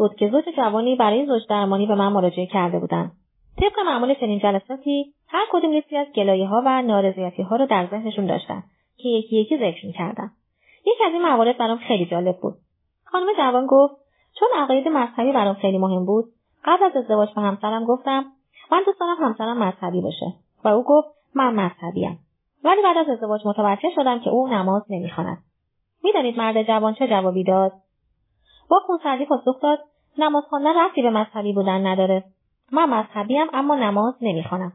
بود که زوج جوانی برای زوج درمانی به من مراجعه کرده بودند طبق معمول چنین جلساتی هر کدوم لیستی از گلایه ها و نارضایتی ها رو در ذهنشون داشتن که یکی یکی ذکر می‌کردن. یکی از این موارد برام خیلی جالب بود. خانم جوان گفت چون عقاید مذهبی برام خیلی مهم بود قبل از ازدواج به همسرم گفتم من دوست دارم همسرم مذهبی باشه. و او گفت من مذهبیم. ولی بعد از ازدواج متوجه شدم که او نماز نمی‌خواند. می‌دانید مرد جوان چه جوابی داد؟ با خونسردی پاسخ داد نماز خواندن رفتی به مذهبی بودن نداره. من مذهبیم اما نماز نمی‌خوانم.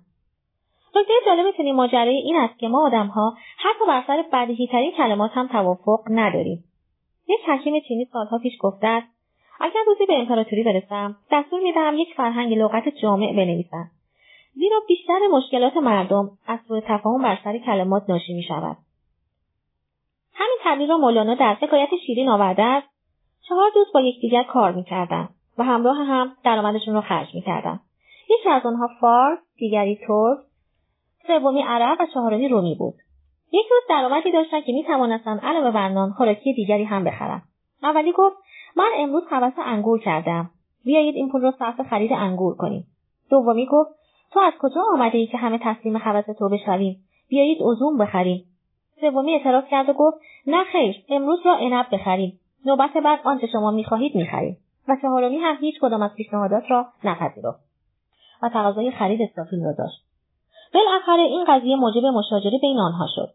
نکته جالب چنین ماجرای این است که ما آدمها حتی بر سر بدیهیترین کلمات هم توافق نداریم. یک حکیم چینی سالها پیش گفته است اگر روزی به امپراتوری برسم دستور می‌دهم یک فرهنگ لغت جامع بنویسم. زیرا بیشتر مشکلات مردم از سوء تفاهم بر سر کلمات ناشی می شود. همین تعبیر را مولانا در حکایت شیرین آورده است. چهار دوست با یکدیگر کار می‌کردند و همراه هم درآمدشون را خرج می‌کردند یکی از آنها فارس دیگری ترک سومی عرب و چهارمی رومی بود. یک روز درآمدی داشتن که می‌توانستند علاوه بر نان خوراکی دیگری هم بخرند اولی گفت من امروز حوس انگور کردم. بیایید این پول را صرف خرید انگور کنیم. دومی گفت تو از کجا آمده ای که همه تسلیم حوس تو بشویم؟ بیایید عزوم بخریم. سومی اعتراض کرد و گفت نه خیر امروز را عنب بخریم. نوبت بعد آنچه شما می‌خواهید می‌خریم و چهارمی هم هیچ کدام از پیشنهادات را نپذیرفت. و تقاضای خرید استافیل را داشت. بالاخره این قضیه موجب مشاجره بین آنها شد.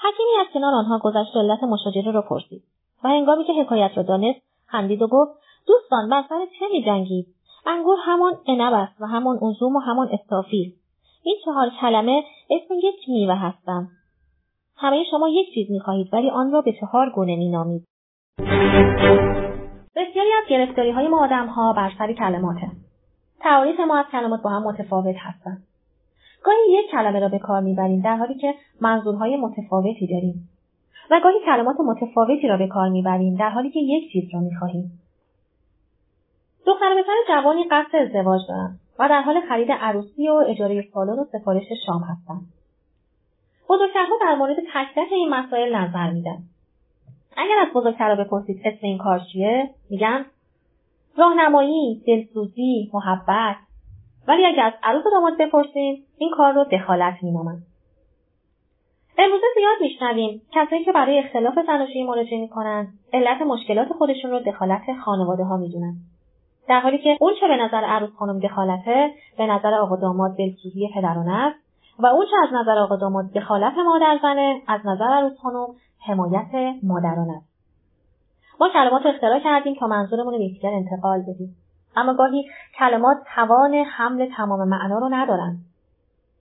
حکیمی از کنار آنها گذشت علت مشاجره را پرسید. و هنگامی که حکایت را دانست خندید و گفت دوستان بر سر چه میجنگید؟ انگور همان عنب است و همان عزوم و همان استافیل. این چهار کلمه اسم یک میوه هستند. همه شما یک چیز می‌خواهید ولی آن را به چهار گونه مینامید. بسیاری از گرفتاری های ما آدم ها بر سر کلماته. تعاریف ما از کلمات با هم متفاوت هستند. گاهی یک کلمه را به کار می‌بریم در حالی که منظورهای متفاوتی داریم و گاهی کلمات متفاوتی را به کار می‌بریم در حالی که یک چیز را می‌خواهیم دختر پسر جوانی قصد ازدواج دارند و در حال خرید عروسی و اجاره سالن و سفارش شام هستند بزرگترها در مورد تک این مسائل نظر میدن اگر از بزرگترها بپرسید اسم این کار چیه میگن راهنمایی دلسوزی محبت. ولی اگر از عروس و داماد بپرسیم این کار رو دخالت مینامند امروزه زیاد میشنویم کسایی که برای اختلاف زناشویی مراجعه می‌کنند علت مشکلات خودشون رو دخالت خانواده ها می‌دونن. در حالی که اون چه به نظر عروس خانم دخالته به نظر آقا داماد دلسوزی پدرانه است و اون چه از نظر آقا داماد دخالت مادر زنه از نظر عروس خانم حمایت مادران است. ما کلمات اختراع کردیم تا منظورمون رو به یکدیگر انتقال بدیم. اما گاهی کلمات توان حمل تمام معنا رو ندارند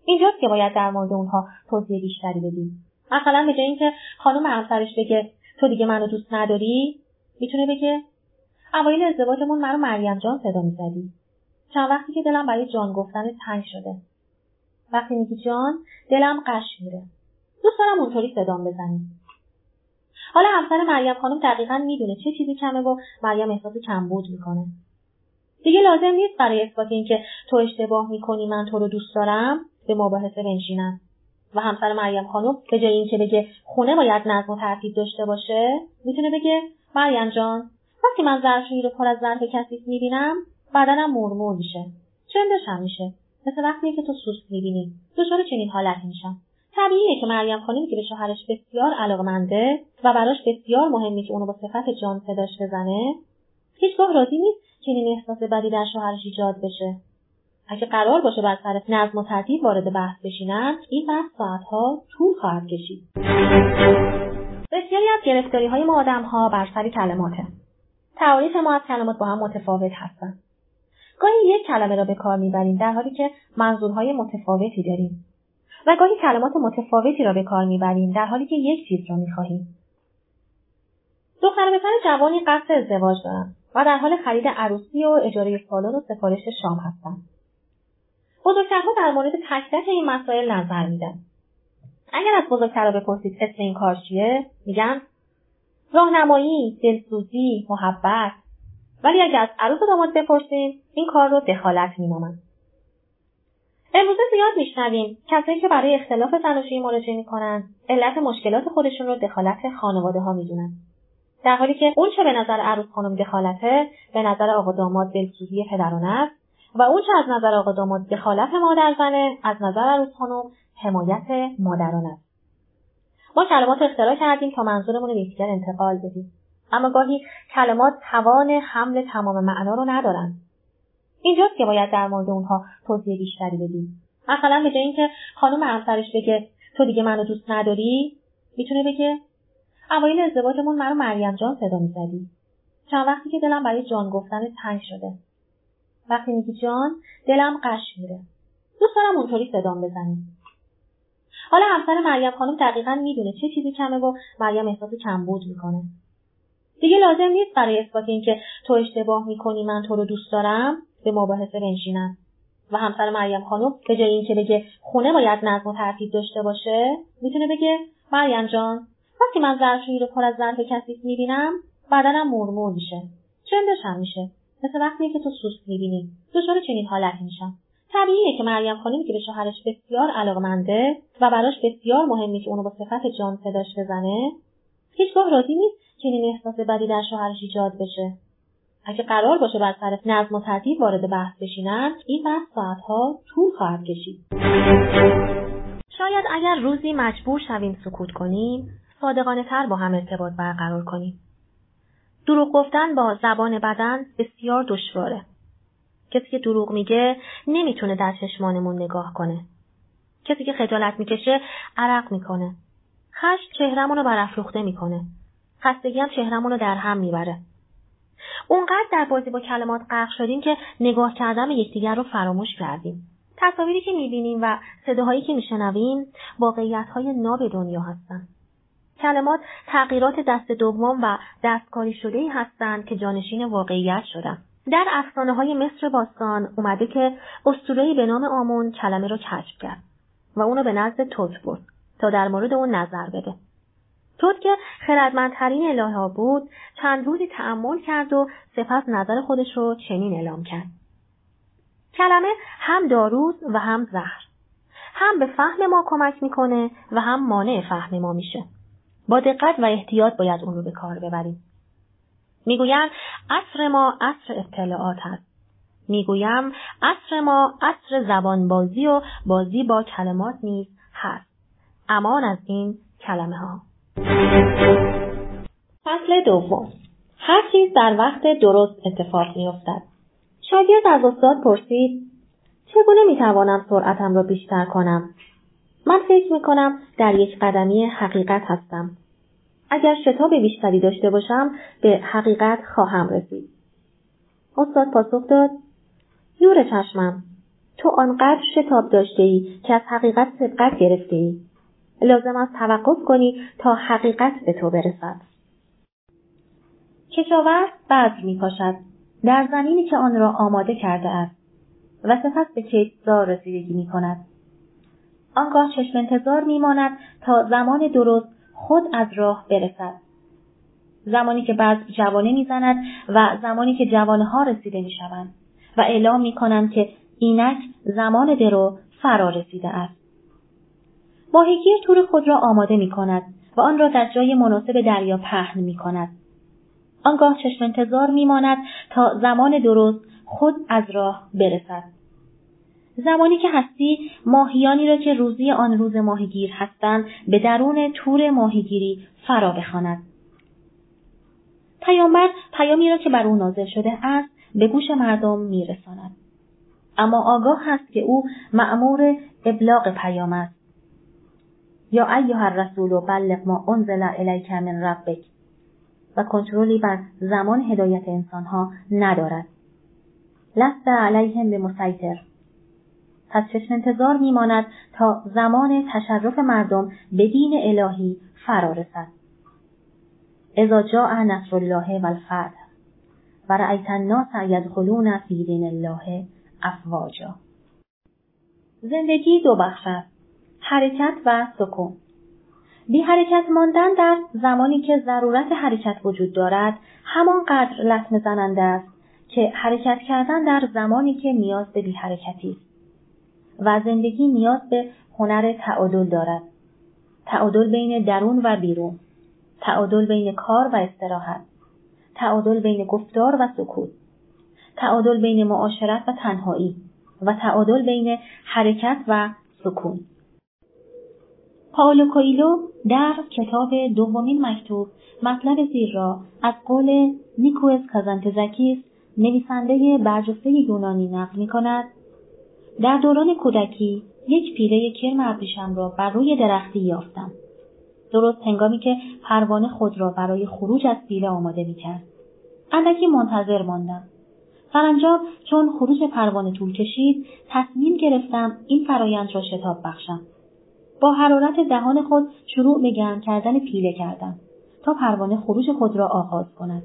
اینجاست که باید در مورد اونها توضیح بیشتری بدیم. مثلا به جای اینکه خانم همسرش بگه تو دیگه منو دوست نداری؟ می‌تونه بگه اوایل ازدواجمون منو مریم جان صدا می‌زدی. چند وقتی که دلم برای جان گفتن تنگ شده. وقتی میگی جان دلم قش میره. دوست دارم اونطوری صدام بزنی. حالا همسر مریم خانم دقیقا می‌دونه چه چیزی کمه و مریم احساس کمبود می‌کنه. دیگه لازم نیست برای اثبات اینکه تو اشتباه می‌کنی من تو رو دوست دارم به مباحثه بنشینم. و همسر مریم خانم به جای اینکه بگه خونه باید نظم و ترتیب داشته باشه می‌تونه بگه مریم جان وقتی من ظرفشویی رو پر از ظرف کثیف می‌بینم بدنم مرمور میشه. چندشم میشه. مثل وقتی که تو سوست می‌بینی. دچار چنین حالتی میشم. طبیعیه که مریم خانمی که به شوهرش بسیار علاقمنده و براش بسیار مهمی که اونو با صفت جان صداش بزنه. هیچگاه راضی نیست چنین احساس بدی در شوهرش ایجاد بشه. اگه قرار باشه بر سر نظم و ترتیب وارد بحث بشینن این بحث ساعتها طول خواهد کشید. بسیاری از گرفتاری های ما آدم ها بر سر کلماته. تعاریف ما از کلمات با هم متفاوت هستند گاهی یک کلمه را به کار می‌بریم در حالی که منظورهای متفاوتی داریم. و گاهی کلمات متفاوتی را به کار می‌بریم در حالی که یک چیز را می‌خواهیم. دختر پسر جوانی قصد ازدواج دارند و در حال خرید عروسی و اجاره سالن و سفارش شام هستند بزرگترها در مورد تک این مسائل نظر میدن. اگر از بزرگترها بپرسید اسم این کار چیه میگن راهنمایی دلسوزی محبت. ولی اگر از عروس و داماد بپرسیم این کار رو دخالت مینامند امروزه زیاد میشنویم. کسایی که برای اختلاف زناشویی مراجعه می‌کنند علت مشکلات خودشون رو دخالت خانواده ها می‌دونن. در حالی که اون چه به نظر عروس خانم دخالته به نظر آقا داماد دلسوزی پدرانه است و اون چه از نظر آقا داماد دخالت مادر زنه از نظر عروس خانم حمایت مادران است ما کلمات اختراع کردیم تا منظورمون رو به انتقال بدیم. اما گاهی کلمات توان حمل تمام معنا رو ندارند اینجاست که باید در مورد اونها توضیح بیشتری بدیم. مثلا به جای اینکه خانم همسرش بگه تو دیگه منو دوست نداری می‌تونه بگه اوایل ازدواجمون منو مریم جان صدا می‌زدی. چند وقتی که دلم برای جان گفتن تنگ شده. وقتی میگی جان دلم قش میره. دوست دارم اونطوری صدام بزنی. حالا همسر مریم خانم دقیقا می‌دونه چه چیزی کمه و مریم احساس کمبود می‌کنه. دیگه لازم نیست برای اثبات اینکه تو اشتباه می‌کنی من تو رو دوست دارم. به مباحثه بنشینم و همسر مریم خانم به جای اینکه بگه خونه باید نظم و ترتیب داشته باشه می‌تونه بگه مریم جان وقتی من ظرفشویی رو پر از ظرف کثیف می‌بینم بدنم مرمور میشه. چندش هم میشه؟ مثل وقتی که تو سوست می‌بینی. دچار چنین حالتی میشم. طبیعیه که مریم خانمی که به شوهرش بسیار علاقمنده و براش بسیار مهمی که اونو با صفت جان صداش بزنه هیچگاه راضی نیست چنین احساس بدی در شوهرش ایجاد بشه. اگه قرار باشه بر سر نظم و ترتیب وارد بحث بشینن این بحث ساعتها طول خواهد کشید. شاید اگر روزی مجبور شویم سکوت کنیم صادقانه تر با هم ارتباط برقرار کنیم. دروغ گفتن با زبان بدن بسیار دشواره. کسی که دروغ میگه نمی‌تونه در چشمانمون نگاه کنه. کسی که خجالت می‌کشه عرق می‌کنه. خشم چهرمون رو برافروخته می‌کنه. خستگی هم چهرمون رو در هم می‌بره. اونقدر در بازی با کلمات غرق شدیم که نگاه کردن به یکدیگر رو فراموش کردیم تصاویری که می‌بینیم و صداهایی که میشنویم واقعیتهای ناب دنیا هستند کلمات تغییرات دست دوم و دستکاری شده ای هستند که جانشین واقعیت شدن. در افسانه های مصر باستان اومده که اسطوره‌ای به نام آمون کلمه رو کشف کرد و اونو به نزد توت برد تا در مورد اون نظر بده. توت که خردمندترین الهه بود چند روزی تأمل کرد و سپس نظر خودش رو چنین اعلام کرد. کلمه هم داروز و هم زهر. هم به فهم ما کمک می‌کنه و هم مانع فهم ما میشه. با دقت و احتیاط باید اون رو به کار ببریم. می‌گویند عصر ما عصر اطلاعات است. می‌گویم عصر ما عصر زبان بازی و بازی با کلمات نیز هست. امان از این کلمه ها. فصل دوم هر چیز در وقت درست اتفاق میافتد. شاگرد از استاد پرسید چگونه می‌توانم سرعتم را بیشتر کنم من فکر می کنم در یک قدمی حقیقت هستم. اگر شتاب بیشتری داشته باشم به حقیقت خواهم رسید. استاد پاسخ داد نور چشمم تو آنقدر شتاب داشته ای که از حقیقت سبقت گرفته ای. لازم است توقف کنی تا حقیقت به تو برسد. کشاورز بذر می پاشد در زمینی که آن را آماده کرده است و سپس به کشتزار رسیدگی می کند. آنگاه چشم انتظار میماند تا زمان درست خود از راه برسد. زمانی که بعد جوانه می‌زند و زمانی که جوانه ها رسیده می‌شوند و اعلام می‌کنند که اینک زمان درو فرا رسیده است. ماهیگیر تور خود را آماده می کند و آن را در جای مناسب دریا پهن می کند. آنگاه چشم انتظار میماند تا زمان درست خود از راه برسد. زمانی که هستی ماهیانی را که روزی آن روز ماهیگیر هستند به درون تور ماهیگیری فرا بخواند پیامبر پیامی را که بر او نازل شده است به گوش مردم میرساند اما آگاه هست که او معمور ابلاغ پیام است یا ایها الرسول بلغ ما انزل الیک من ربک. و کنترلی بر زمان هدایت انسانها ندارد. لست علیهم به مسیطر پس چشم انتظار میماند تا زمان تشرف مردم به دین الهی فرا رسد. اذا جاء نصر الله و الفتح و رأیت الناس یدخلون فی دین الله افواجا. زندگی دو بخش است. حرکت و سکون بی حرکت ماندن در زمانی که ضرورت حرکت وجود دارد همانقدر لطمه زننده است که حرکت کردن در زمانی که نیاز به بی حرکتی است و زندگی نیاز به هنر تعادل دارد. تعادل بین درون و بیرون. تعادل بین کار و استراحت تعادل بین گفتار و سکوت تعادل بین معاشرت و تنهایی و تعادل بین حرکت و سکون پاولو کویلو در کتاب دومین مکتوب مطلب زیر را از قول نیکوس کازانتزکیس نویسنده برجسته یونانی نقل می کند در دوران کودکی یک پیله کرم ابریشم را بر روی درختی یافتم درست هنگامی که پروانه خود را برای خروج از پیله آماده می کرد. اندکی منتظر ماندم. سرانجام چون خروج پروانه طول کشید تصمیم گرفتم این فرایند را شتاب بخشم. با حرارت دهان خود شروع به گرم کردن پیله کردم تا پروانه خروج خود را آغاز کند.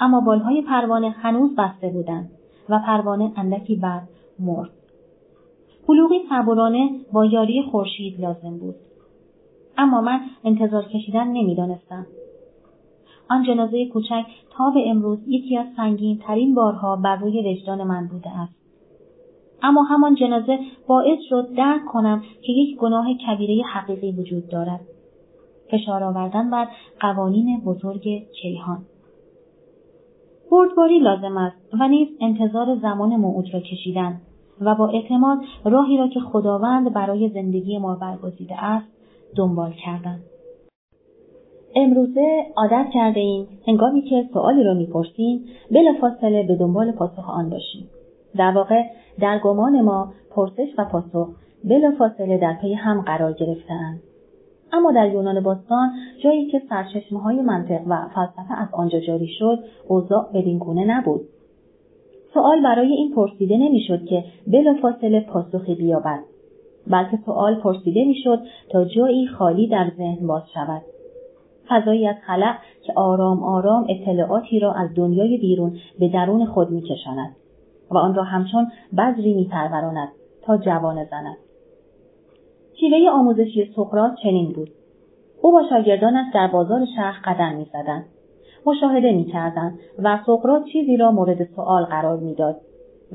اما بالهای پروانه هنوز بسته بودند و پروانه اندکی بعد مرد. بلوغی صبورانه با یاری خورشید لازم بود. اما من انتظار کشیدن نمی‌دانستم. آن جنازه کوچک تا به امروز یکی از سنگین ترین بارها بر روی وجدان من بوده است. اما همان جنازه باعث شد درک کنم که یک گناه کبیره حقیقی وجود دارد. فشار آوردن بر قوانین بزرگ کیهان. بردباری لازم است و نیز انتظار زمان موعود را کشیدن و با اعتماد راهی را که خداوند برای زندگی ما برگزیده است دنبال کردن. امروزه عادت کرده ایم هنگامی که سوالی را می‌پرسیم بلافاصله به دنبال پاسخ آن باشیم. در واقع در گمان ما پرسش و پاسخ بلافاصله در پی هم قرار گرفتهاند. اما در یونان باستان جایی که سرچشمه های منطق و فلسفه از آنجا جاری شد اوضاع بدین گونه نبود. سوال برای این پرسیده نمی‌شد که بلافاصله پاسخی بیابد بلکه سوال پرسیده می‌شد تا جایی خالی در ذهن باز شود. فضایی از خلق که آرام آرام اطلاعاتی را از دنیای بیرون به درون خود میکشاند. و آن را همچون بذری میپروراند تا جوان زند. شیوه آموزشی سقراط چنین بود. او با شاگردانش در بازار شهر قدم می‌زدند. مشاهده می‌کردند و سقراط چیزی را مورد سؤال قرار می‌داد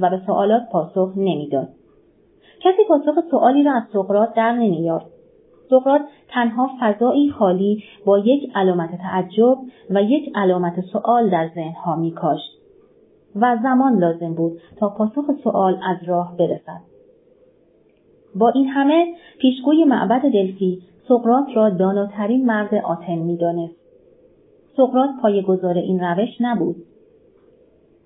و به سوالات پاسخ نمی‌داد. کسی پاسخ سؤالی را از سقراط در نمییافت. سقراط تنها فضایی خالی با یک علامت تعجب و یک علامت سؤال در ذهنها میکاشت. و زمان لازم بود تا پاسخ سؤال از راه برسد. با این همه پیشگوی معبد دلفی سقراط را داناترین مرد آتن می‌دانست. سقراط پایهگذار این روش نبود.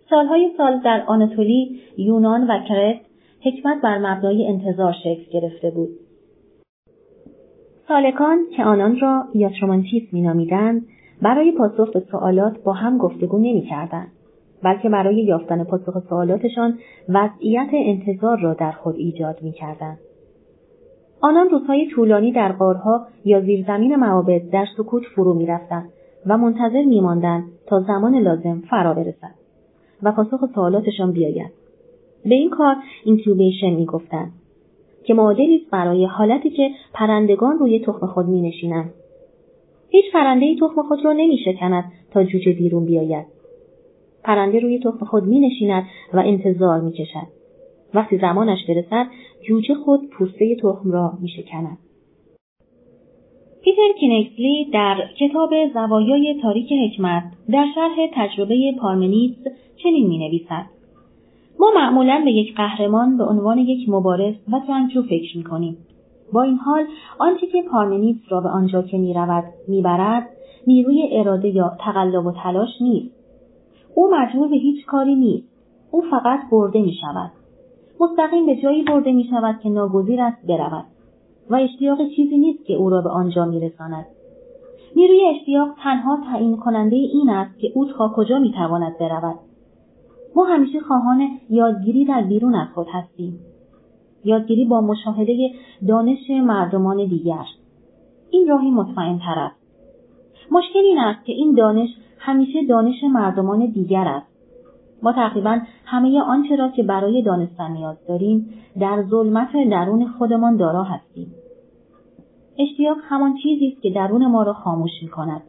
سالهای سال در آناتولی یونان و کرت حکمت بر مبنای انتظار شکل گرفته بود. سالکان که آنان را یاترومانتیس مینامیدند برای پاسخ به سوالات با هم گفتگو نمی‌کردند. بلکه برای یافتن پاسخ سوالاتشان وضعیت انتظار را در خود ایجاد می‌کردند. آنان روزهای طولانی در غارها یا زیرزمین معابد در سکوت فرو می‌رفتند و منتظر میماندند تا زمان لازم فرا برسد و پاسخ سوالاتشان بیاید به این کار اینکیوبیشن می‌گفتند که معادلی است برای حالتی که پرندگان روی تخم خود مینشینند. هیچ پرنده تخم خود را نمیشکند تا جوجه بیرون بیاید. پرنده روی تخم خود مینشیند و انتظار می‌کشد وقتی زمانش برسد جوجه خود پوسته تخم را میشکند پیتر کینکسلی در کتاب زوایای تاریک حکمت در شرح تجربه پارمنیدس چنین می نویسد. ما معمولا به یک قهرمان به عنوان یک مبارز و جنگجو فکر می کنیم. با این حال آنچه که پارمنیدس را به آنجا که می رود می برد نیروی اراده یا تقلب و تلاش نیست. او مجبور به هیچ کاری نیست. او فقط برده می شود. مستقیم به جایی برده می شود که ناگزیر است برود و اشتیاق چیزی نیست که او را به آنجا می رساند. نیروی اشتیاق تنها تعیین کننده این است که او تا کجا می تواند برود. ما همیشه خواهان یادگیری در بیرون از خود هستیم. یادگیری با مشاهده دانش مردمان دیگر. این راهی مطمئن تر است. مشکل این است که این دانش همیشه دانش مردمان دیگر است. ما تقریبا همه آنچه را که برای دانستن نیاز داریم در ظلمت درون خودمان دارا هستیم. اشتیاق همان چیزی است که درون ما را خاموش می کند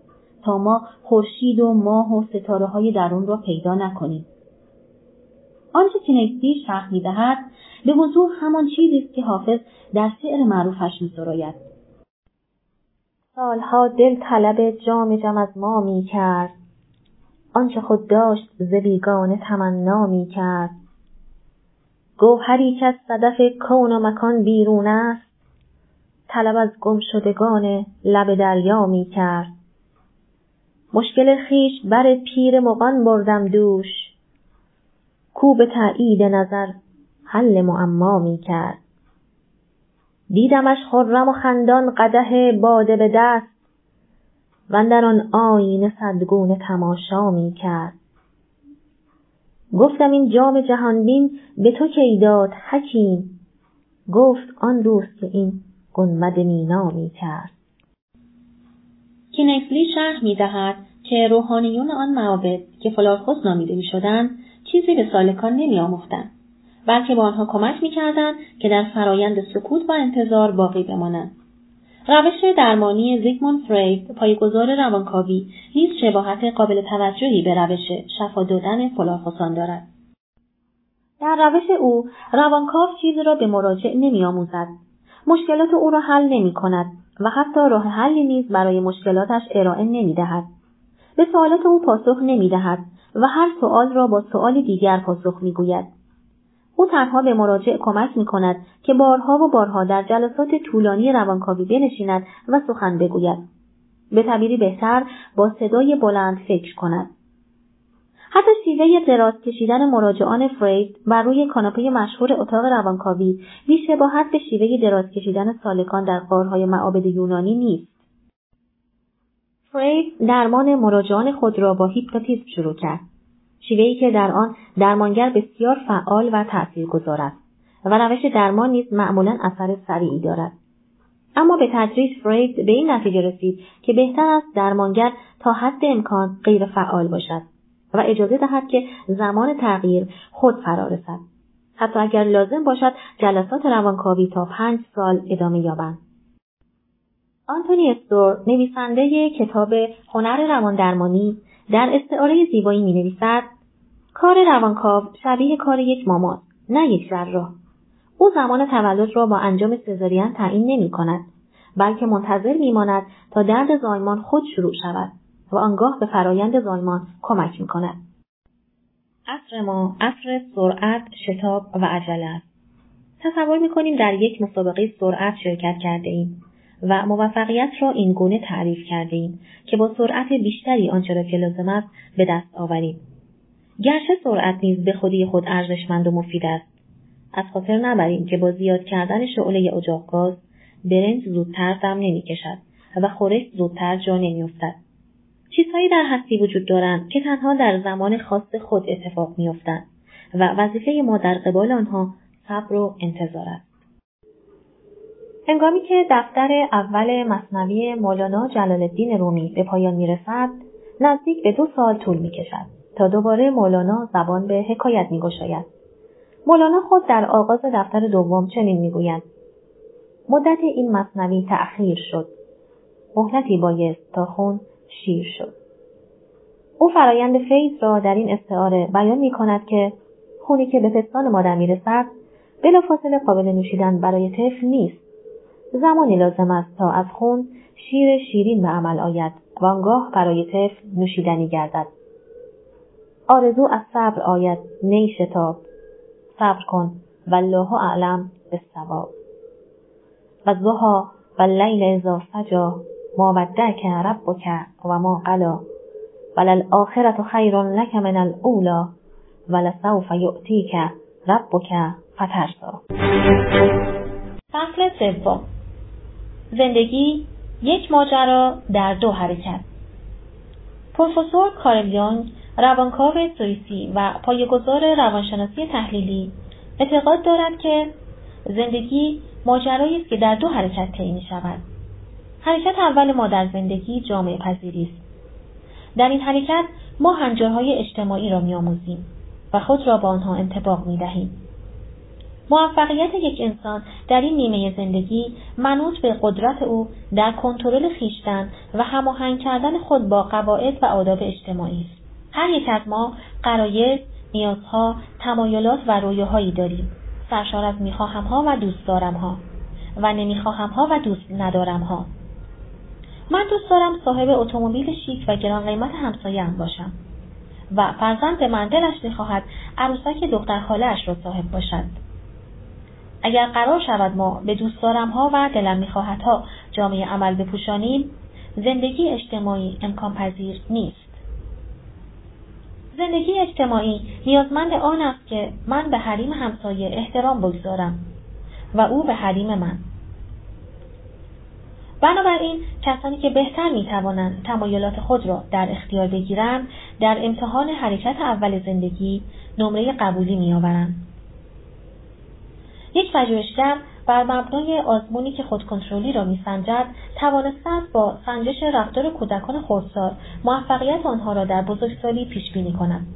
تا ما خورشید و ماه و ستاره های درون را پیدا نکنیم. آنچه که نکتی شرح می‌دهد به وضوح همان چیزی است که حافظ در شعر معروفش میسراید سالها دل طلب جام جم از ما می کرد آنچه خود داشت ز بیگانه تمنا می کرد گوهری که از صدف کون و مکان بیرون است طلب از گمشدگان لب دریا می کرد مشکل خویش بر پیر مغان بردم دوش. کو به تایید نظر حل معما می کرد دیدمش خرم و خندان قدح باده به دست. واندر آن آیینه صدگونه تماشا می کرد. گفتم این جام جهانبین به تو کی داد حکیم؟ گفت آن روز که این گنبد مینا می کرد. کینگسلی شرح می دهد که روحانیون آن معابد که فلارخوس نامیده می شدند چیزی به سالکان نمی آموختند. بلکه به آنها کمک می‌کردند که در فرایند سکوت و انتظار باقی بمانند روش درمانی زیگموند فرید پایگزار روانکاوی نیز شباهت قابل توجهی به روش شفا دادن فلارخوسان دارد در روش او روانکاو چیزی را به مراجع نمیآموزد مشکلات او را حل نمی کند و حتی راه حلی نیز برای مشکلاتش ارائه نمی دهد. به سوالات او پاسخ نمی دهد و هر سوال را با سوال دیگر پاسخ می گوید. او تنها به مراجع کمک می کند که بارها و بارها در جلسات طولانی روانکاوی بنشیند و سخن بگوید. به تعبیری بهتر با صدای بلند فکر کند. حتی شیوه دراز کشیدن مراجعان فرید بر روی کاناپه مشهور اتاق روانکاوی بیشباهت به شیوه دراز کشیدن سالکان در غارهای معابد یونانی نیست. فرید درمان مراجعان خود را با هیپنوتیزم شروع کرد. شیوهی که در آن درمانگر بسیار فعال و تاثیرگذار است و روش درمان نیز معمولا اثر سریعی دارد. اما به تدریج فرید به این نتیجه رسید که بهتر است درمانگر تا حد امکان غیر فعال باشد و اجازه دهد که زمان تغییر خود فرا رسد. حتی اگر لازم باشد جلسات روانکاوی تا پنج سال ادامه یابند. آنتونی استور نویسنده کتاب هنر رواندرمانی در استعاره زیبایی می نویسد کار روانکاو شبیه کار یک مامان نه یک جراح او زمان تولد را با انجام سزارین تعیین نمی کند بلکه منتظر می ماند تا درد زایمان خود شروع شود و آنگاه به فرایند زایمان کمک می کند. عصر ما عصر سرعت، شتاب و عجله است. تصور می کنیم در یک مسابقه سرعت شرکت کرده ایم. و موفقیت را این گونه تعریف کرده ایم که با سرعت بیشتری آنچه را که لازم است به دست آوریم. گرچه سرعت نیز به خودی خود ارزشمند و مفید است. از خاطر نبریم که با زیاد کردن شعله اجاق گاز برنج زودتر دم نمی‌کشد و خورش زودتر جا نمیافتد. چیزهایی در هستی وجود دارند که تنها در زمان خاص خود اتفاق میافتند و وظیفه ما در قبال آنها صبر و انتظار است. هنگامی که دفتر اول مصنوی مولانا جلال الدین رومی به پایان می‌رسد نزدیک به دو سال طول می‌کشد تا دوباره مولانا زبان به حکایت میگشاید. مولانا خود در آغاز دفتر دوم چنین می‌گوید مدت این مصنوی تأخیر شد. مهلتی بایست تا خون شیر شد. او فرایند فیض را در این استعاره بیان می کند که خونی که به پستان مادر می رسد بلافاصله قابل نوشیدن برای طفل نیست. زمانی لازم است تا از خون شیر شیرین به عمل آید و برای طفل نوشیدنی گردد. آرزو از صبر آید نی شتاب. صبر کن والله اعلم بالصواب. و زها و لیل اذا سجا. ما ودعک ربک و ما قلا. وللآخرة خیر لک من الاولی. ولسوف یؤتیک ربک فترضا. فصل سوم. زندگی یک ماجرا در دو حرکت. پروفسور کارل روانکاو سوئیسی و پایهگذار روانشناسی تحلیلی اعتقاد دارد که زندگی ماجرایی است که در دو حرکت طی می شود حرکت اول ما در زندگی جامعه پذیری است. در این حرکت ما هنجارهای اجتماعی را میآموزیم و خود را با آنها انتباق می دهیم. موفقیت یک انسان در این نیمه زندگی منوط به قدرت او در کنترل خویشتن و هماهنگ کردن خود با قواعد و آداب اجتماعی است. هر یک از ما قرایز نیازها تمایلات و رویاهایی داریم. سرشار از میخواهمها و دوست دارمها و نمیخواهمها و دوست ندارمها. من دوست دارم صاحب اتومبیل شیک و گران قیمت همسایهام باشم و فرزند من دلش می‌خواهد عروسک دختر خالهاش را صاحب باشد. اگر قرار شود ما به دوست ها و دلم میخواهدها جامعه عمل بپوشانیم زندگی اجتماعی امکان پذیر نیست زندگی اجتماعی نیازمند آن است که من به حریم همسایه احترام بگذارم و او به حریم من بنابراین کسانی که بهتر می توانند تمایلات خود را در اختیار بگیرند در امتحان حرکت اول زندگی نمره قبولی می آورند. یک پژوهشگر بر مبنای آزمونی که خودکنترلی را میسنجد توانسته است با سنجش رفتار کودکان خردسال موفقیت آنها را در بزرگسالی پیش بینی کند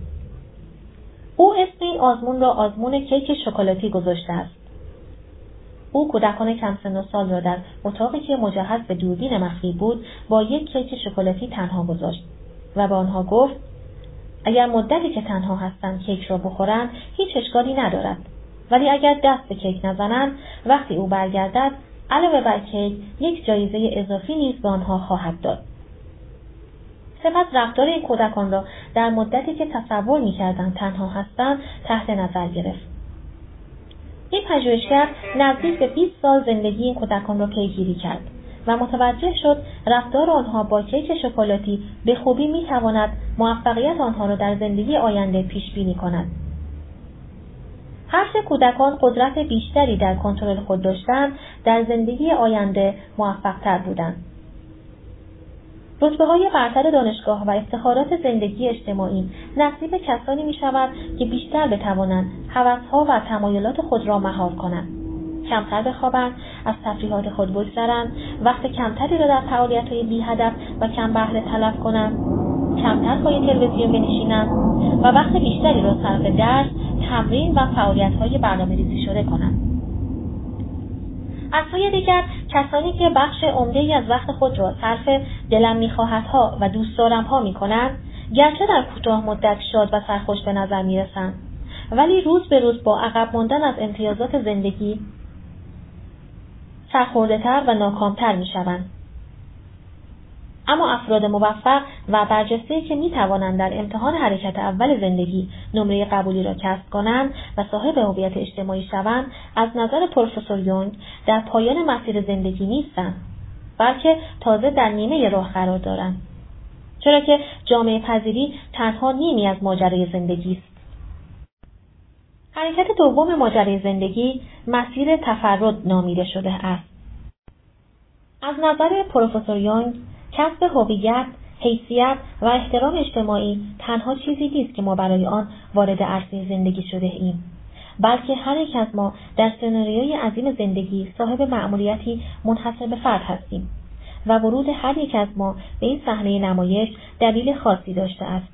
او اسم این آزمون را آزمون کیک شکلاتی گذاشته است. او کودکان کم سن و سال را در اتاقی که مجهز به دوربین مخفی بود با یک کیک شکلاتی تنها گذاشت و به آنها گفت اگر مدتی که تنها هستند کیک را بخورند هیچ اشکالی ندارد. ولی اگر دست به کیک نزنند وقتی او برگردد علاوه بر کیک یک جایزه اضافی نیز به آنها خواهد داد. سپس رفتار این کودکان را در مدتی که تصور می‌کردند تنها هستند تحت نظر گرفت. این پژوهشگر نزدیک به 20 سال زندگی این کودکان را پیگیری کرد و متوجه شد رفتار آنها با کیک شکلاتی به خوبی می‌تواند موفقیت آنها را در زندگی آینده پیش بینی کند. هر کودکان قدرت بیشتری در کنترل خود داشتند در زندگی آینده موفقتر بودند. رتبه های برتر دانشگاه و افتخارات زندگی اجتماعی نصیب کسانی می شود که بیشتر بتوانند حوثها و تمایلات خود را مهار کنند. کمتر بخوابند از تفریحات خود بگذرند وقت کمتری را در فعالیت های بی هدف و کم بهره تلف کنند. کمتر پای تلویزیون بنشینند و وقت بیشتری را صرف درس تمرین و فعالیت های برنامه ریزی شده کنند از سوی دیگر کسانی که بخش عمده ای از وقت خود را صرف دلم میخواهدها و دوست دارم ها می کنند گرچه در کوتاه مدت شاد و سرخوش به نظر می رسند ولی روز به روز با عقب ماندن از امتیازات زندگی سرخورده تر و ناکامتر می شوند. اما افراد موفق و برجسته که می توانند در امتحان حرکت اول زندگی نمره قبولی را کسب کنند و صاحب هویت اجتماعی شوند از نظر پروفسور یونگ در پایان مسیر زندگی نیستند بلکه تازه در نیمه راه قرار دارند. چرا که جامعه پذیری تنها نیمی از ماجرای زندگی است. حرکت دوم ماجرای زندگی مسیر تفرد نامیده شده است. از نظر پروفسور یونگ کسب هویت حیثیت و احترام اجتماعی تنها چیزی نیست که ما برای آن وارد عرصه زندگی شده ایم. بلکه هر یک از ما در سناریوی عظیم زندگی صاحب مأموریتی منحصر به فرد هستیم و ورود هر یک از ما به این صحنه نمایش دلیل خاصی داشته است.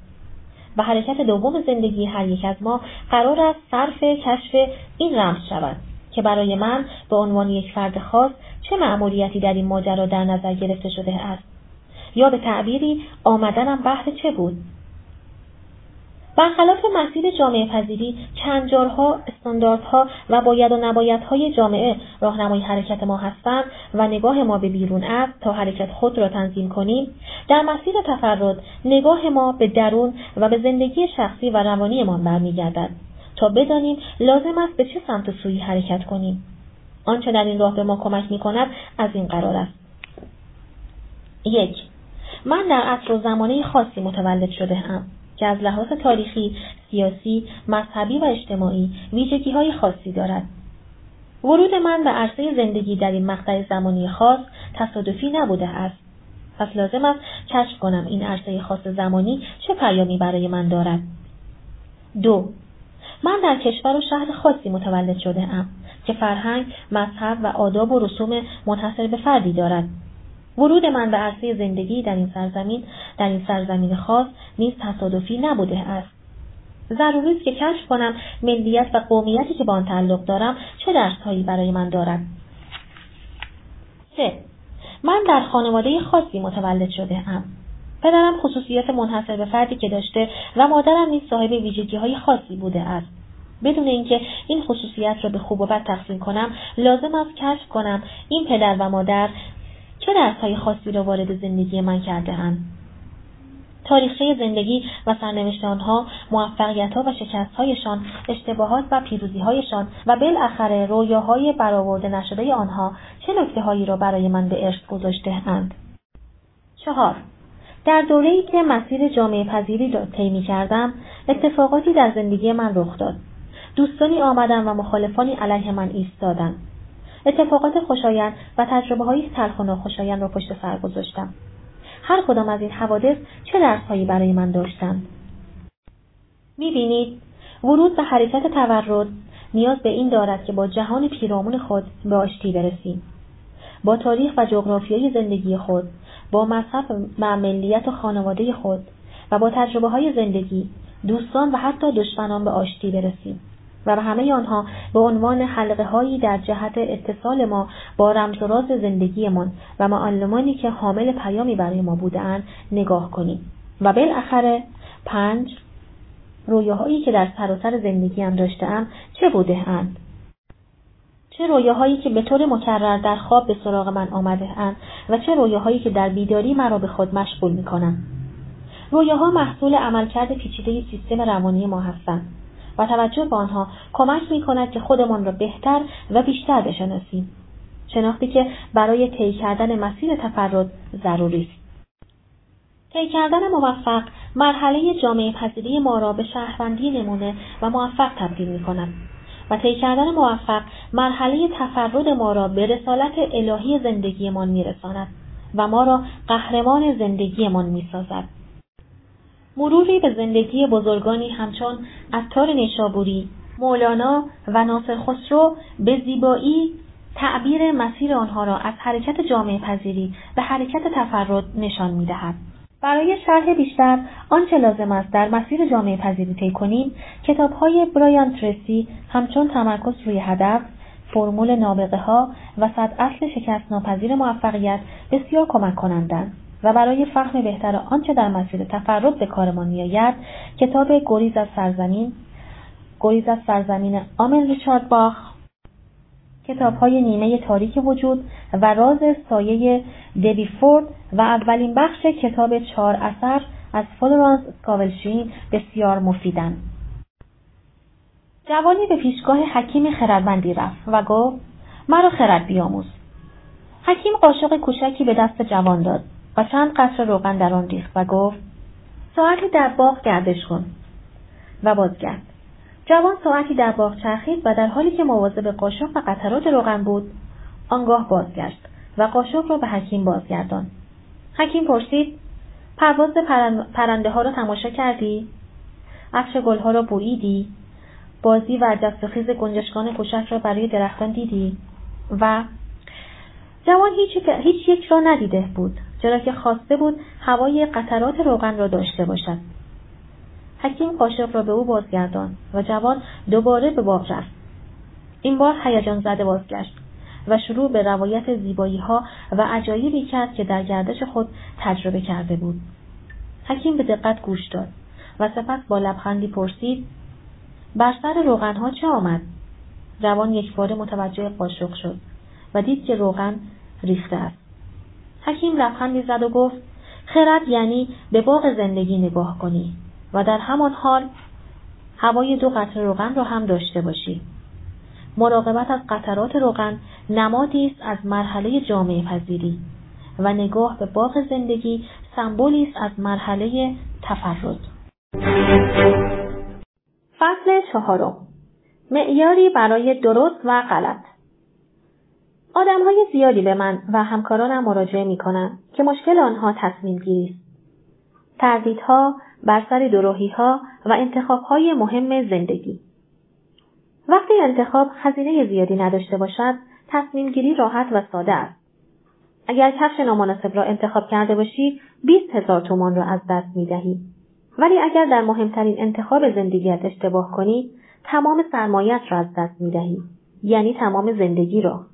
و حرکت دوم زندگی هر یک از ما قرار است صرف کشف این رمز شود که برای من به عنوان یک فرد خاص چه مأموریتی در این ماجرا در نظر گرفته شده است. یا به تعبیری آمدنم بهر چه بود؟ برخلاف مسیر جامعه پذیری چندجارها استانداردها و باید و نبایدهای جامعه راهنمای حرکت ما هستند و نگاه ما به بیرون است تا حرکت خود را تنظیم کنیم. در مسیر تفرد نگاه ما به درون و به زندگی شخصی و روانیمان برمیگردد تا بدانیم لازم است به چه سمت سویی حرکت کنیم. آنچه در این راه به ما کمک می کند از این قرار است. یک من در عصر و زمانه خاصی متولد شده هم که از لحاظ تاریخی، سیاسی، مذهبی و اجتماعی ویژگی های خاصی دارد. ورود من به عرصه زندگی در این مقطع زمانی خاص تصادفی نبوده است. پس لازم است کشف کنم این عرصه خاص زمانی چه پیامی برای من دارد. دو من در کشور و شهر خاصی متولد شده ام که فرهنگ، مذهب و آداب و رسوم منحصر به فردی دارد ورود من به عرصه زندگی در این سرزمین در این سرزمین خاص نیز تصادفی نبوده است. ضروری است که کشف کنم ملیت و قومیتی که با آن تعلق دارم چه درسهایی برای من دارد سه. من در خانواده خاصی متولد شده ام. پدرم خصوصیات منحصر به فردی که داشته و مادرم نیز صاحب ویژگی های خاصی بوده است. بدون اینکه این خصوصیت را به خوب و بد تقسیم کنم لازم است کشف کنم این پدر و مادر چه درسهای خاصی را وارد زندگی من کرده اند؟ تاریخچه زندگی و سرنوشت آنها موفقیتها و شکستهایشان اشتباهات و پیروزیهایشان و بالاخره رویاهای برآورده نشده آنها چه نکتههایی را برای من به ارث گذاشته اند؟ چهار. در ای که مسیر جامعه پذیری را طی کردم اتفاقاتی در زندگی من رخ داد. دوستانی آمدند و مخالفانی علیه من ایستادند اتفاقات خوشایند و تجربه های تلخ و ناخوشایند را پشت سر گذاشتم. هر کدام از این حوادث چه درسهایی برای من داشتند؟ می‌بینید ورود به حرکت تورد نیاز به این دارد که با جهان پیرامون خود به آشتی برسیم. با تاریخ و جغرافیای زندگی خود با مذهب و ملیت و خانواده خود و با تجربه های زندگی دوستان و حتی دشمنان به آشتی برسیم. و همه آنها به عنوان حلقه هایی در جهت اتصال ما با رمز و راز زندگیمان و معلمانی که حامل پیامی برای ما بودند نگاه کنیم. و بالاخره پنج رویاهایی که در سراسر زندگیم داشتهام چه بوده اند چه رویاهایی که به طور مکرر در خواب به سراغ من آمده اند و چه رویاهایی که در بیداری مرا به خود مشغول می کنند. رویاها محصول عملکرد پیچیده سیستم روانی ما هستند. و توجه به آنها کمک می کند که خودمان را بهتر و بیشتر بشناسیم. شناختی که برای طی کردن مسیر تفرد ضروری است. طی کردن موفق مرحله جامعه پذیری ما را به شهروندی نمونه و موفق تبدیل می کند. و طی کردن موفق مرحله تفرد ما را به رسالت الهی زندگیمان میرساند و ما را قهرمان زندگیمان می‌سازد مروری به زندگی بزرگانی همچون عطار نیشابوری مولانا و ناصر خسرو به زیبایی تعبیر مسیر آنها را از حرکت جامعه پذیری به حرکت تفرد نشان می‌دهد. برای شرح بیشتر آنچه لازم است در مسیر جامعه پذیری طی کنیم های برایان ترسی همچون تمرکز روی هدف فرمول نابغه ها و صد اصل شکست ناپذیر موفقیت بسیار کمک کنندند. و برای فهم بهتر آنچه در مسیر تفرد به کارمان میآید کتاب گریز از سرزمین گریز از سرزمین آمل ریچارد باخ کتاب های نیمه تاریک وجود و راز سایه فورد و اولین بخش کتاب چهار اثر از فلورانس سکاولشین بسیار مفیدند. جوانی به پیشگاه حکیم خردمندی رفت و گفت مرا خرد بیاموز حکیم قاشق کوچکی به دست جوان داد و چند قطره روغن در آن ریخت و گفت ساعتی در باغ گردش کن. و بازگرد جوان ساعتی در باغ چرخید و در حالی که مواظب قاشق و قطرات روغن بود آنگاه بازگشت و قاشق را به حکیم بازگردان. حکیم پرسید پرواز پرنده ها را تماشا کردی؟ عفش گلها را بوییدی بازی و دست خیز گنجشکان کوچک را برای درختان دیدی؟ و جوان هیچ, هیچ یک را ندیده بود. چرا که خواسته بود هوای قطرات روغن را داشته باشد. حکیم قاشق را به او بازگردان و جوان دوباره به باغ رفت. این بار هیجان زده بازگشت و شروع به روایت زیبایی ها و عجایبی کرد که در گردش خود تجربه کرده بود. حکیم به دقت گوش داد و سپس با لبخندی پرسید بر سر روغن ها چه آمد؟ جوان یک بار متوجه قاشق شد و دید که روغن ریخته است. حکیم لبخندی زد و گفت خرد یعنی به باغ زندگی نگاه کنی و در همان حال هوای دو قطره روغن را هم داشته باشی. مراقبت از قطرات روغن نمادی است از مرحله جامعه پذیری و نگاه به باغ زندگی سمبولی است از مرحله تفرد. فصل چهارم. معیاری برای درست و غلط. آدمهای زیادی به من و همکارانم مراجعه می که مشکل آنها تصمیم گیری است. تردیدها بر سر ها و انتخابهای مهم زندگی. وقتی انتخاب هزینه زیادی نداشته باشد، تصمیم گیری راحت و ساده است. اگر کفش نامناسب را انتخاب کرده باشی، 20 هزار تومان را از دست می دهی. ولی اگر در مهمترین انتخاب زندگیت اشتباه کنی، تمام سرمایت را از دست می دهی. یعنی تمام زندگی را.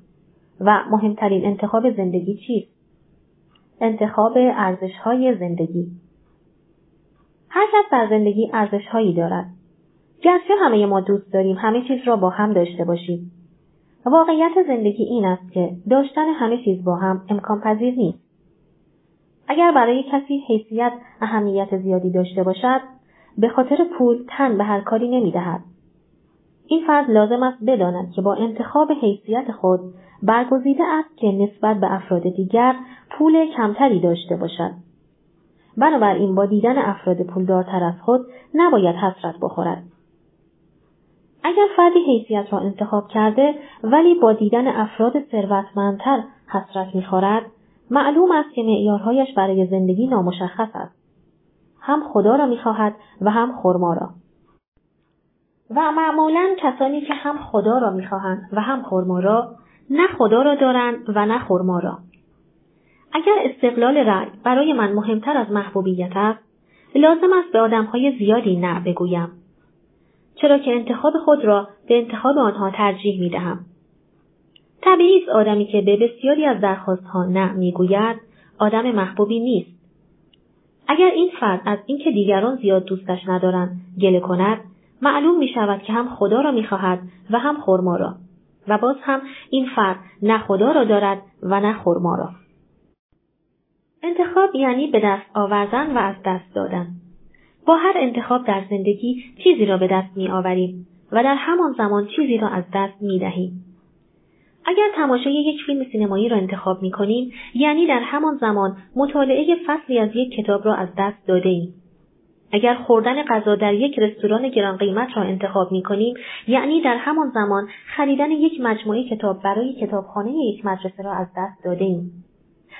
و مهمترین انتخاب زندگی چیست؟ انتخاب ارزش های زندگی هر کس در زندگی ارزش هایی دارد. گرچه همه ما دوست داریم همه چیز را با هم داشته باشیم. واقعیت زندگی این است که داشتن همه چیز با هم امکان پذیر نیست. اگر برای کسی حیثیت اهمیت زیادی داشته باشد، به خاطر پول تن به هر کاری نمی دهد. این فرد لازم است بداند که با انتخاب حیثیت خود برگزیده است که نسبت به افراد دیگر پول کمتری داشته باشد. بنابراین با دیدن افراد پولدارتر از خود نباید حسرت بخورد. اگر فردی حیثیت را انتخاب کرده ولی با دیدن افراد ثروتمندتر حسرت می‌خورد معلوم است که معیارهایش برای زندگی نامشخص است هم خدا را می‌خواهد و هم خرما را و معمولا کسانی که هم خدا را می‌خواهند و هم خرما را نه خدا را دارند و نه خرما را. اگر استقلال رأی برای من مهمتر از محبوبیت است لازم است به آدمهای زیادی نه بگویم. چرا که انتخاب خود را به انتخاب آنها ترجیح می دهم. طبیعی است آدمی که به بسیاری از درخواستها نه می‌گوید آدم محبوبی نیست. اگر این فرد از اینکه دیگران زیاد دوستش ندارند گله کند معلوم می شود که هم خدا را می خواهد و هم خرما را و باز هم این فرد نه خدا را دارد و نه خرما را انتخاب یعنی به دست آوردن و از دست دادن با هر انتخاب در زندگی چیزی را به دست می آوریم و در همان زمان چیزی را از دست می دهیم. اگر تماشای یک فیلم سینمایی را انتخاب می کنیم یعنی در همان زمان مطالعه فصلی از یک کتاب را از دست داده ایم. اگر خوردن غذا در یک رستوران گران قیمت را انتخاب می کنیم یعنی در همان زمان خریدن یک مجموعه کتاب برای کتابخانه یک مدرسه را از دست داده ایم.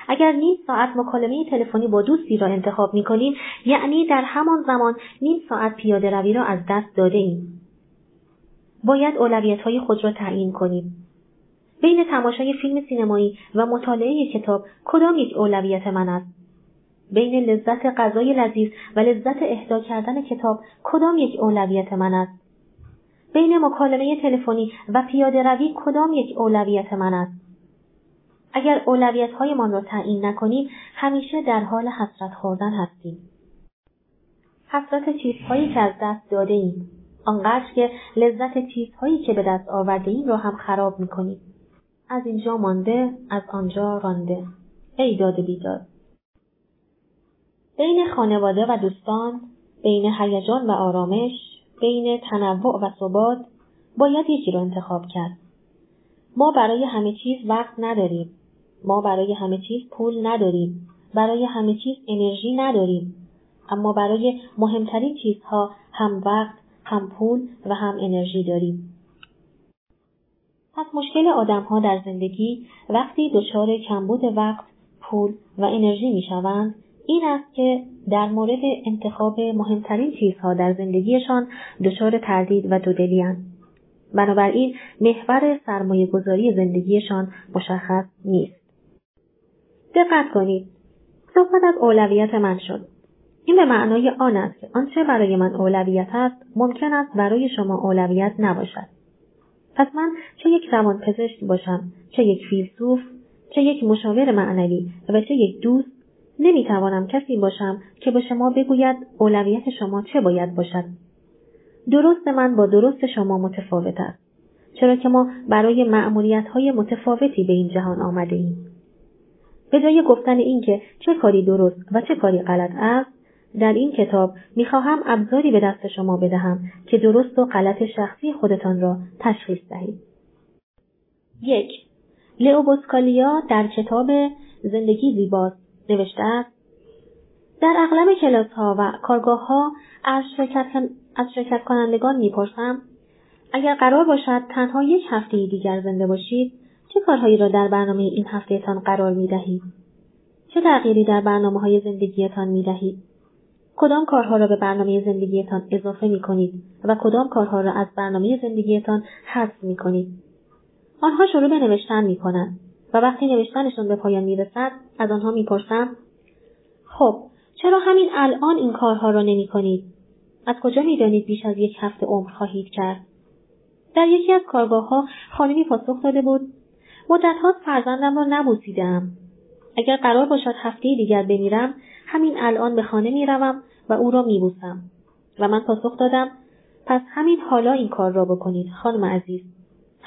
اگر نیم ساعت مکالمه تلفنی با دوستی را انتخاب می کنیم یعنی در همان زمان نیم ساعت پیاده روی را از دست داده ایم. باید اولویت های خود را تعیین کنیم. بین تماشای فیلم سینمایی و مطالعه کتاب کدام یک اولویت من است؟ بین لذت غذای لذیذ و لذت اهدا کردن کتاب کدام یک اولویت من است؟ بین مکالمه تلفنی و پیاده روی کدام یک اولویت من است؟ اگر اولویت هایمان را تعیین نکنیم همیشه در حال حسرت خوردن هستیم. حسرت چیزهایی که از دست داده ایم. آنقدر که لذت چیزهایی که به دست آورده ایم را هم خراب می کنیم. از اینجا مانده، از آنجا رانده. ای داد بیداد. بین خانواده و دوستان، بین هیجان و آرامش، بین تنوع و ثبات، باید یکی را انتخاب کرد. ما برای همه چیز وقت نداریم. ما برای همه چیز پول نداریم. برای همه چیز انرژی نداریم. اما برای مهمترین چیزها هم وقت، هم پول و هم انرژی داریم. پس مشکل آدمها در زندگی وقتی دچار کمبود وقت، پول و انرژی می شوند این است که در مورد انتخاب مهمترین چیزها در زندگیشان دچار تردید و دودلی بنابراین محور سرمایه گذاری زندگیشان مشخص نیست. دقت کنید. صحبت از اولویت من شد. این به معنای آن است که آنچه برای من اولویت است ممکن است برای شما اولویت نباشد. پس من چه یک روان پزشک باشم، چه یک فیلسوف، چه یک مشاور معنوی و چه یک دوست نمی‌توانم کسی باشم که به شما بگوید اولویت شما چه باید باشد. درست من با درست شما متفاوت است. چرا که ما برای معمولیت های متفاوتی به این جهان آمده ایم. به جای گفتن اینکه چه کاری درست و چه کاری غلط است در این کتاب می‌خواهم ابزاری به دست شما بدهم که درست و غلط شخصی خودتان را تشخیص دهید. یک لئوبوسکالیا در کتاب زندگی زیباست نوشته است در اغلب کلاس ها و کارگاه ها از شرکت, از شرکت کنندگان می‌پرسم اگر قرار باشد تنها یک هفته دیگر زنده باشید چه کارهایی را در برنامه این هفتهتان قرار می دهید؟ چه تغییری در برنامه های زندگیتان می دهید؟ کدام کارها را به برنامه زندگیتان اضافه می کنید و کدام کارها را از برنامه زندگیتان حذف می کنید؟ آنها شروع به نوشتن می کنند و وقتی نوشتنشان به پایان می رسد از آنها می پرسم خب چرا همین الان این کارها را نمی کنید؟ از کجا می دانید بیش از یک هفته عمر خواهید کرد؟ در یکی از کارگاه ها خانمی پاسخ داده بود مدتهاست فرزندم را نبوسیدم اگر قرار باشد هفته دیگر بمیرم همین الان به خانه می‌روم و او را میبوسم و من پاسخ دادم پس همین حالا این کار را بکنید خانم عزیز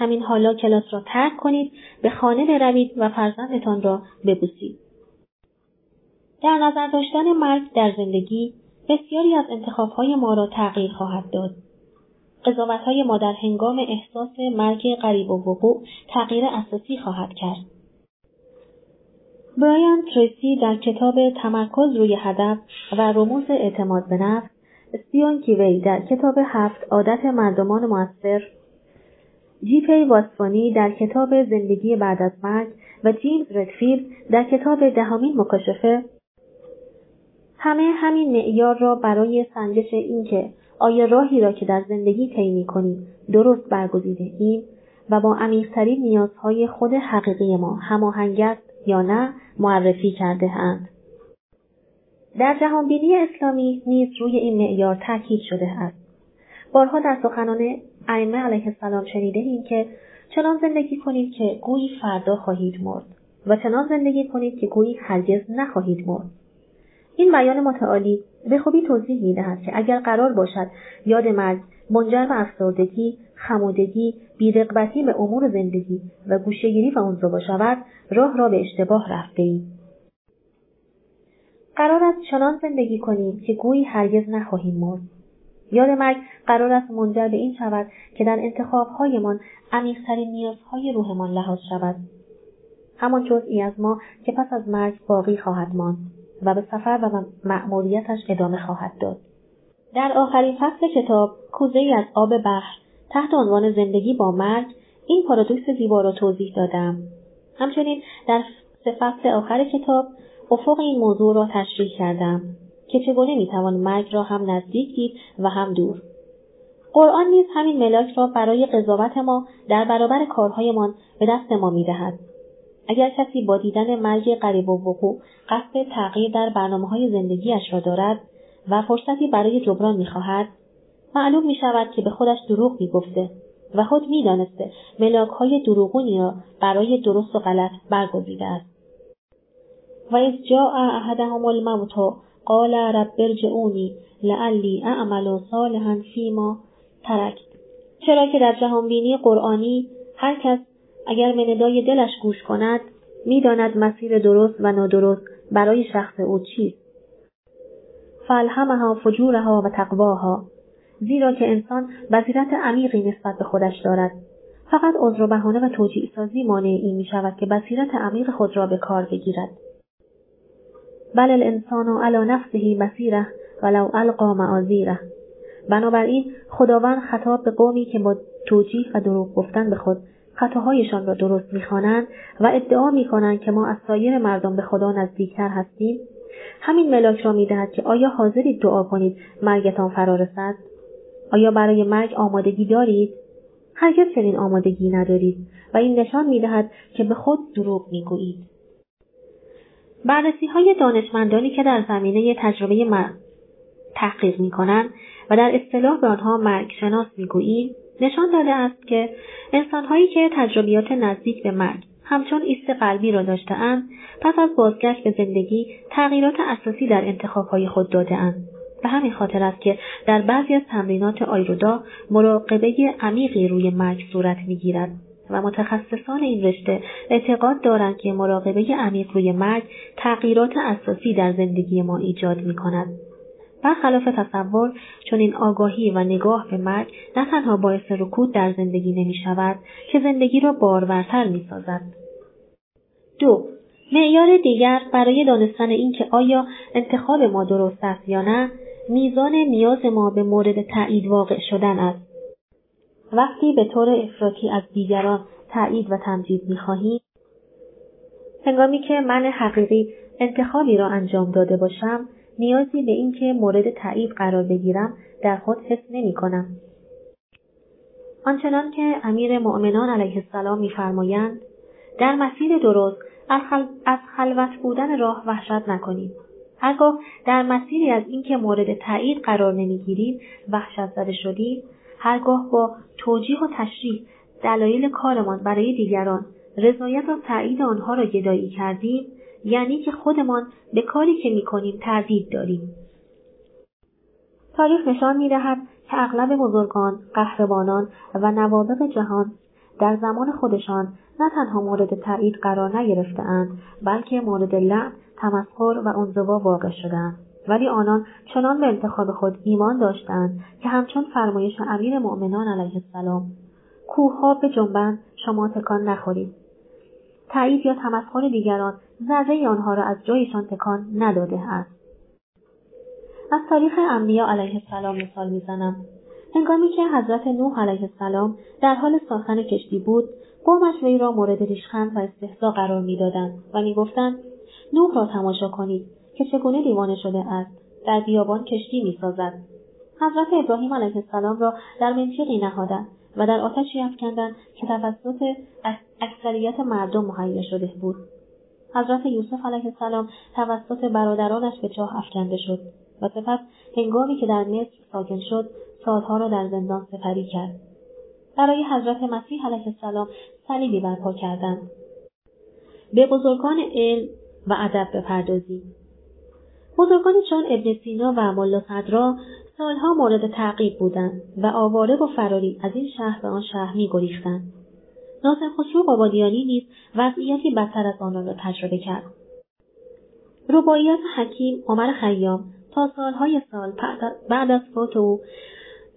همین حالا کلاس را ترک کنید به خانه بروید و فرزندتان را ببوسید. در نظر داشتن مرگ در زندگی بسیاری از انتخابهای ما را تغییر خواهد داد. قضاوتهای ما در هنگام احساس مرگ قریب و وقوع تغییر اساسی خواهد کرد. برایان تریسی در کتاب تمرکز روی هدف و رموز اعتماد به نفس استیون کیوی در کتاب هفت عادت مردمان موثر جیپی واسفانی در کتاب زندگی بعد از مرگ و جیمز ردفیلد در کتاب دهمین مکاشفه همه همین معیار را برای سنجش اینکه آیا راهی را که در زندگی طی کنیم درست برگزیده ایم و با عمیقترین نیازهای خود حقیقی ما هماهنگ است یا نه معرفی کرده اند. در جهانبینی اسلامی نیز روی این معیار تاکید شده است. بارها در سخنان ائمه علیه السلام شنیده ایم که چنان زندگی کنید که گویی فردا خواهید مرد و چنان زندگی کنید که گویی هرگز نخواهید مرد. این بیان متعالی به خوبی توضیح می‌دهد که اگر قرار باشد یاد مرگ منجر به افسردگی خمودگی بیرغبتی به امور زندگی و گوشهگیری و انزوا شود راه را به اشتباه رفته ایم قرار است چنان زندگی کنیم که گویی هرگز نخواهیم مرد یاد مرگ قرار است منجر به این شود که در انتخابهایمان عمیقترین نیازهای روحمان لحاظ شود. همان جزئی از ما که پس از مرگ باقی خواهد ماند و به سفر و مأموریتش ادامه خواهد داد. در آخرین فصل کتاب کوزه ای از آب بحر تحت عنوان زندگی با مرگ این پارادوکس زیبا را توضیح دادم. همچنین در سه فصل آخر کتاب افق این موضوع را تشریح کردم. که چگونه می‌توان مرگ را هم نزدیک دید و هم دور قرآن نیز همین ملاک را برای قضاوت ما در برابر کارهایمان به دست ما می‌دهد اگر کسی با دیدن مرگ قریب و وقوع قصد تغییر در برنامه های زندگیش را دارد و فرصتی برای جبران می‌خواهد معلوم می شود که به خودش دروغ می و خود می دانسته ملاک های دروغونی را برای درست و غلط برگزیده است. و از جاء احدهم الموت قال رب ارجعونی لعلی اعمل صالحا فیما ترکت چرا که در جهانبینی قرآنی هر کس اگر به ندای دلش گوش کند می‌داند مسیر درست و نادرست برای شخص او چیست. فالهمها فجورها و تقواها زیرا که انسان بصیرت عمیقی نسبت به خودش دارد. فقط عذر و بهانه و توجیع سازی مانع این می شود که بصیرت عمیق خود را به کار بگیرد. بل الانسان علی نفسه بصیره ولو القا معاذیره. بنابراین خداوند خطاب به قومی که با توجیه و دروغ گفتن به خود خطاهایشان را درست می‌خوانند و ادعا می‌کنند که ما از سایر مردم به خدا نزدیکتر هستیم. همین ملاک را می‌دهد که آیا حاضرید دعا کنید مرگتان فرا رسد؟ آیا برای مرگ آمادگی دارید؟ هرگز چنین آمادگی ندارید و این نشان می‌دهد که به خود دروغ می‌گویید. بررسی های دانشمندانی که در زمینه تجربه مرگ تحقیق می کنند و در اصطلاح به آنها مرگ شناس می‌گوییم نشان داده است که انسانهایی که تجربیات نزدیک به مرگ همچون ایست قلبی را داشتهاند پس از بازگشت به زندگی تغییرات اساسی در انتخابهای خود دادهاند. به همین خاطر است که در بعضی از تمرینات آیرودا مراقبه عمیقی روی مرگ صورت می‌گیرد. و متخصصان این رشته اعتقاد دارند که مراقبه عمیق روی مرگ تغییرات اساسی در زندگی ما ایجاد می کند. برخلاف تصور چون این آگاهی و نگاه به مرگ نه تنها باعث رکود در زندگی نمی شود که زندگی را بارورتر می سازد. دو معیار دیگر برای دانستن اینکه آیا انتخاب ما درست است یا نه میزان نیاز ما به مورد تایید واقع شدن است وقتی به طور افراطی از دیگران تایید و تمجید می‌خواهیم هنگامی که من حقیقی انتخابی را انجام داده باشم نیازی به اینکه مورد تایید قرار بگیرم در خود حس نمی کنم. آنچنان که امیر مؤمنان علیه السلام میفرمایند در مسیر درست از خلوت بودن راه وحشت نکنید هرگاه در مسیری از اینکه مورد تایید قرار نمی‌گیریم وحشت زده شدیم هرگاه با توجیه و تشریح دلایل کارمان برای دیگران رضایت و تایید آنها را گدایی کردیم یعنی که خودمان به کاری که می‌کنیم تردید داریم. تاریخ نشان می‌دهد که اغلب بزرگان قهرمانان و نوابق جهان در زمان خودشان نه تنها مورد تایید قرار نگرفتهاند بلکه مورد لعن تمسخر و انزوا واقع شدند ولی آنان چنان به انتخاب خود ایمان داشتند که همچون فرمایش امیر مؤمنان علیه السلام کوهها به جنبند شما تکان نخورید. تایید یا تمسخر دیگران ذره آنها را از جایشان تکان نداده است. از تاریخ انبیا علیه السلام مثال می‌زنم. هنگامی که حضرت نوح علیه السلام در حال ساختن کشتی بود قومش وی را مورد ریشخند و استهزا قرار می‌دادند و می‌گفتند نوح را تماشا کنید. که چگونه دیوانه شده است در بیابان کشتی می‌سازد. حضرت ابراهیم علیه السلام را در منطقی نهادند و در آتشی افکندند که توسط اکثریت مردم مهیا شده بود. حضرت یوسف علیه السلام توسط برادرانش به چاه افکنده شد و سپس هنگامی که در مصر ساکن شد سالها را در زندان سپری کرد. برای حضرت مسیح علیه السلام صلیبی برپا کردند. به بزرگان علم و ادب بپردازیم. بزرگانی چون ابن سینا و ملا صدرا سالها مورد تعقیب بودند و آواره و فراری از این شهر به آن شهر میگریختند. ناصر خسرو قبادیانی نیز وضعیتی بدتر از آنان را تجربه کرد. رباعیات حکیم عمر خیام تا سالهای سال بعد از فوت او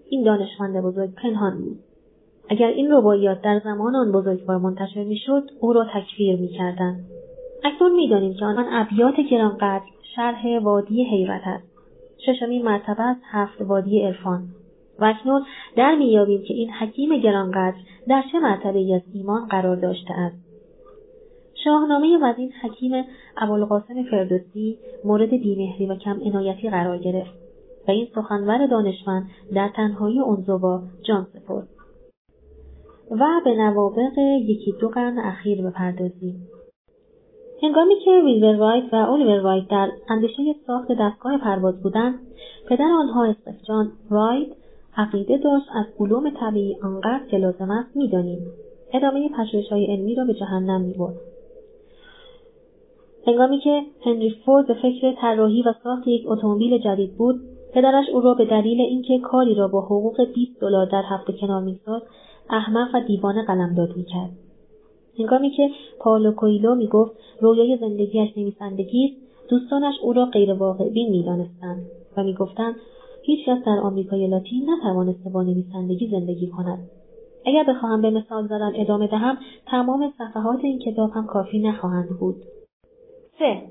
این دانشمند بزرگ پنهان بود. اگر این رباعیات در زمان آن بزرگوار منتشر می‌شد او را تکفیر می‌کردند. اکنون می‌دانیم که آن ابیات گرانقدر شرح وادی حیرت است ششمین مرتبه از هفت وادی عرفان. و اکنون در مییابیم که این حکیم گرانقدر در چه مرتبه از ایمان قرار داشته است. شاهنامه و از این حکیم ابوالقاسم فردوسی مورد بیمهری و کم عنایتی قرار گرفت و این سخنور دانشمند در تنهایی انزوا جان سپرد. و به نوابق یکی دو قرن اخیر بپردازیم. هنگامی که ویلبر رایت و الیور رایت در اندیشه ساخت دستگاه پرواز بودند پدر آنها استفجان رایت عقیده داشت از علوم طبیعی آنقدر که لازم است می‌دانیم. ادامه های علمی را به جهنم می‌برد. هنگامی که هنری فورد به فکر طراحی و ساخت یک اتومبیل جدید بود پدرش او را به دلیل اینکه کاری را با حقوق 20 دلار در هفته کنار میگذاشت احمق و دیوانه قلمداد می‌کرد. هنگامی که پائولو کویلو می‌گفت رویای زندگیش نویسندگی است دوستانش او را غیرواقع بین می‌دانستند و می‌گفتند هیچکس در آمریکای لاتین نتوانسته با نویسندگی زندگی کند. اگر بخواهم به مثال زدن ادامه دهم تمام صفحات این کتاب هم کافی نخواهند بود. سه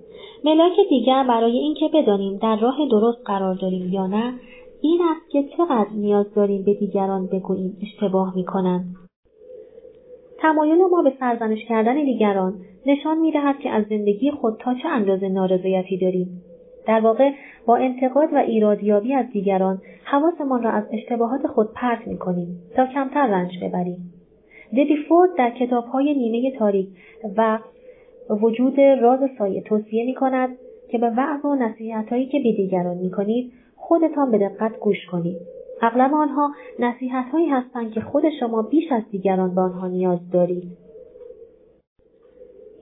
ملاک دیگر برای اینکه بدانیم در راه درست قرار داریم یا نه این است که چقدر نیاز داریم به دیگران بگوییم اشتباه می‌کنند. تمایل ما به سرزنش کردن دیگران نشان می‌دهد که از زندگی خود تا چه اندازه نارضایتی داریم در واقع با انتقاد و ایرادیابی از دیگران حواسمان را از اشتباهات خود پرت می‌کنیم تا کمتر رنج ببریم دبی فورد در کتابهای نیمه تاریک و وجود راز سایه توصیه می کند که به وعظ و نصیحتهایی که به دیگران می کنید خودتان به دقت گوش کنید. اغلب آنها نصیحت هایی هستند که خود شما بیش از دیگران به آنها نیاز دارید.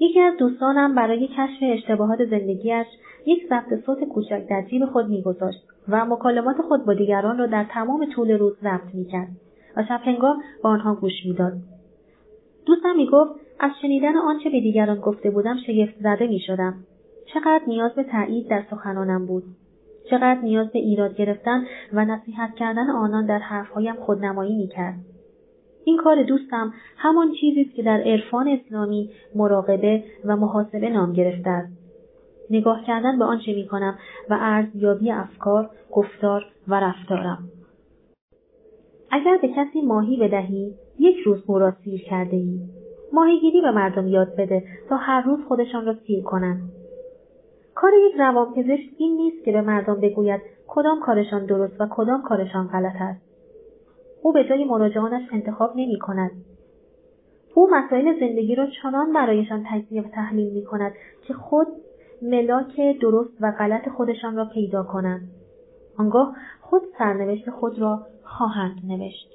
یکی از دوستانم برای کشف اشتباهات زندگیش یک ضبط صوت کوچک در جیب خود میگذاشت و مکالمات خود با دیگران را در تمام طول روز ضبط می‌کرد و شب هنگام به آنها گوش می‌داد دوستم می‌گفت از شنیدن آنچه به دیگران گفته بودم شگفت زده می شدم. چقدر نیاز به تایید در سخنانم بود. چقدر نیاز به ایراد گرفتن و نصیحت کردن آنان در حرفهایم خودنمایی می کرد. این کار دوستم همان چیزی است که در عرفان اسلامی مراقبه و محاسبه نام گرفته است. نگاه کردن به آنچه می کنم و ارزیابی افکار، گفتار و رفتارم. اگر به کسی ماهی بدهی یک روز او را سیر کرده ای. ماهیگیری به مردم یاد بده تا هر روز خودشان را سیر کنند کار یک روانپزشک این نیست که به مردم بگوید کدام کارشان درست و کدام کارشان غلط است او به جای مراجعانش انتخاب نمی کند. او مسائل زندگی را چنان برایشان تجزیه و تحلیل می کند که خود ملاک درست و غلط خودشان را پیدا کنند. آنگاه خود سرنوشت خود را خواهند نوشت.